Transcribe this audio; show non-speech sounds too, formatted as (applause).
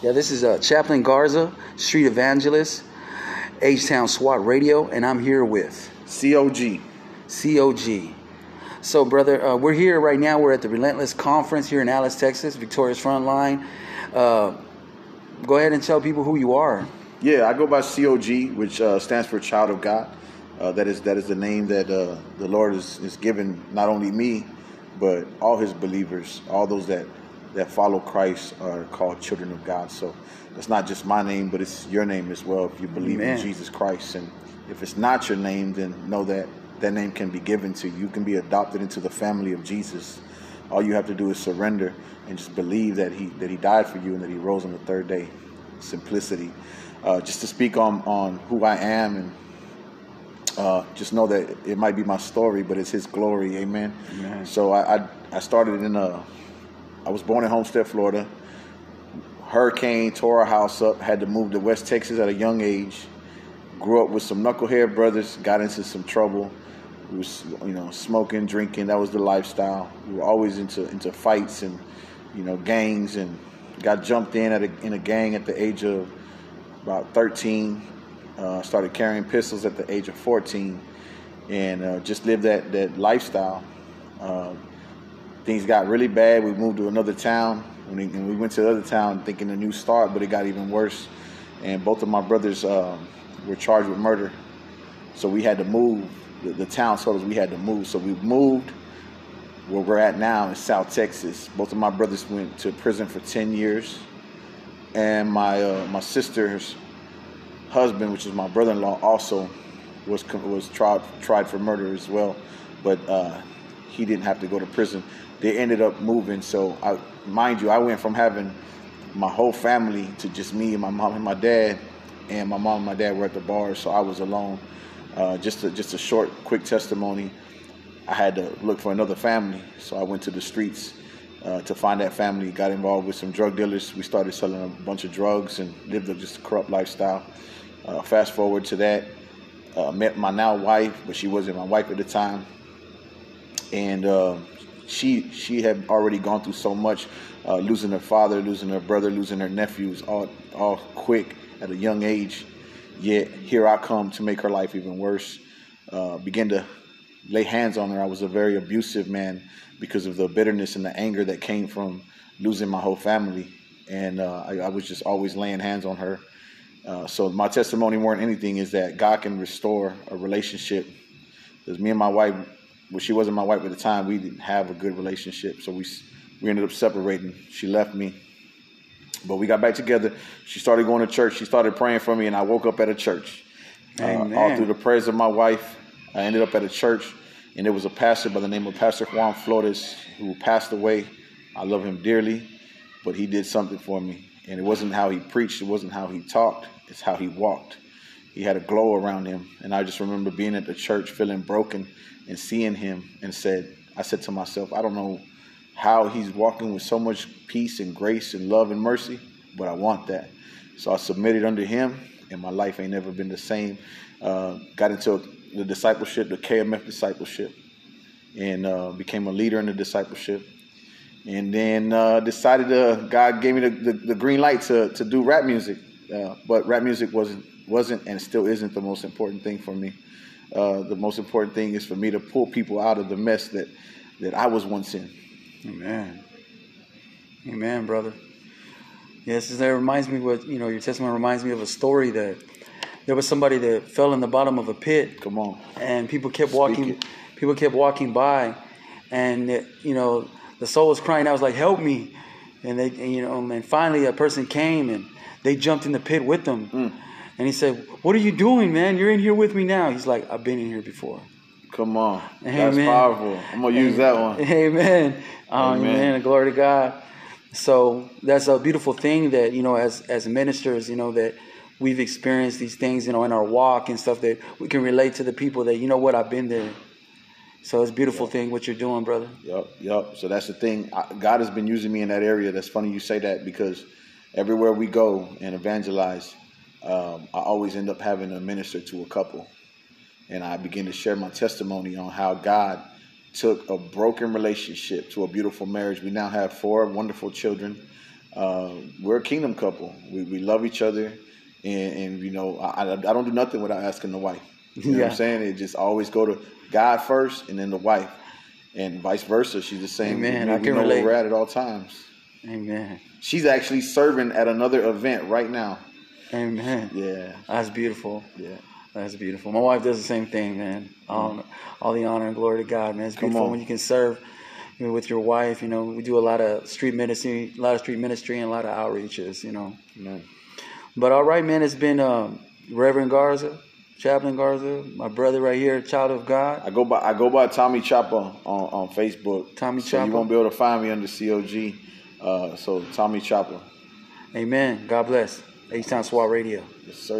Yeah, this is uh, Chaplain Garza, Street Evangelist, H Town SWAT Radio, and I'm here with COG. COG. So, brother, uh, we're here right now. We're at the Relentless Conference here in Alice, Texas, Victoria's Frontline. Uh, go ahead and tell people who you are. Yeah, I go by COG, which uh, stands for Child of God. Uh, that is that is the name that uh, the Lord is, is given not only me, but all His believers, all those that that follow Christ are called children of God. So it's not just my name, but it's your name as well if you believe Amen. in Jesus Christ. And if it's not your name, then know that that name can be given to you. You can be adopted into the family of Jesus. All you have to do is surrender and just believe that he that he died for you and that he rose on the third day. Simplicity. Uh, just to speak on on who I am and uh, just know that it might be my story, but it's His glory. Amen. Amen. So I, I I started in a I was born in Homestead, Florida. Hurricane tore our house up. Had to move to West Texas at a young age. Grew up with some knucklehead brothers. Got into some trouble. We was you know smoking, drinking. That was the lifestyle. We were always into into fights and you know gangs and got jumped in at a, in a gang at the age of about 13. Uh, started carrying pistols at the age of 14, and uh, just lived that that lifestyle. Uh, things got really bad. We moved to another town. And we went to the other town thinking a new start, but it got even worse. And both of my brothers um, were charged with murder. So we had to move. The, the town told us we had to move. So we moved where we're at now in South Texas. Both of my brothers went to prison for 10 years. And my uh, my sister's husband, which is my brother-in-law, also was was tried tried for murder as well. But uh, he didn't have to go to prison. They ended up moving. So, I, mind you, I went from having my whole family to just me and my mom and my dad, and my mom and my dad were at the bar, so I was alone. Uh, just a, just a short, quick testimony. I had to look for another family, so I went to the streets uh, to find that family. Got involved with some drug dealers. We started selling a bunch of drugs and lived a, just a corrupt lifestyle. Uh, fast forward to that, uh, met my now wife, but she wasn't my wife at the time and uh, she she had already gone through so much, uh, losing her father, losing her brother, losing her nephews, all all quick at a young age. Yet here I come to make her life even worse. Uh, begin to lay hands on her. I was a very abusive man because of the bitterness and the anger that came from losing my whole family, and uh, I, I was just always laying hands on her. Uh, so my testimony more than anything is that God can restore a relationship. Because me and my wife well, she wasn't my wife at the time. We didn't have a good relationship, so we we ended up separating. She left me, but we got back together. She started going to church. She started praying for me, and I woke up at a church. Uh, all through the prayers of my wife, I ended up at a church, and there was a pastor by the name of Pastor Juan Flores who passed away. I love him dearly, but he did something for me, and it wasn't how he preached. It wasn't how he talked. It's how he walked. He had a glow around him, and I just remember being at the church feeling broken and seeing him and said, I said to myself, I don't know how he's walking with so much peace and grace and love and mercy, but I want that. So I submitted under him, and my life ain't never been the same. Uh, got into the discipleship, the KMF discipleship, and uh, became a leader in the discipleship. And then uh, decided to, God gave me the, the, the, green light to, to do rap music. Uh, but rap music wasn't, wasn't and still isn't the most important thing for me. Uh, the most important thing is for me to pull people out of the mess that that I was once in. Amen. Amen, brother. Yes, that reminds me what you know. Your testimony reminds me of a story that there was somebody that fell in the bottom of a pit. Come on. And people kept walking. People kept walking by, and it, you know the soul was crying. I was like, "Help me!" And they, you know, and finally a person came and they jumped in the pit with them. Mm. And he said, What are you doing, man? You're in here with me now. He's like, I've been in here before. Come on. Amen. That's powerful. I'm going to use that one. (laughs) Amen. Um, Amen. Amen. Glory to God. So that's a beautiful thing that, you know, as, as ministers, you know, that we've experienced these things, you know, in our walk and stuff that we can relate to the people that, you know what, I've been there. So it's a beautiful yep. thing what you're doing, brother. Yep, yep. So that's the thing. God has been using me in that area. That's funny you say that because everywhere we go and evangelize, um, I always end up having to minister to a couple. And I begin to share my testimony on how God took a broken relationship to a beautiful marriage. We now have four wonderful children. uh, we're a kingdom couple. We, we love each other, and, and you know, I, I don't do nothing without asking the wife. You know yeah. what I'm saying? It just always go to God first, and then the wife, and vice versa. She's the same. Amen. We, I can know relate. where we're at at all times. Amen. She's actually serving at another event right now. Amen. Yeah. That's beautiful. Yeah. That's beautiful. My wife does the same thing, man. Um, all the honor and glory to God, man. It's Come beautiful on. when you can serve you know, with your wife. You know, we do a lot of street ministry, a lot of street ministry, and a lot of outreaches. You know, Amen. but all right, man. It's been um, Reverend Garza, Chaplain Garza, my brother right here, child of God. I go by I go by Tommy Chopper on, on Facebook. Tommy so Chopper. You won't be able to find me under COG. Uh, so Tommy Chopper. Amen. God bless. H Town SWAT Radio. Yes, sir.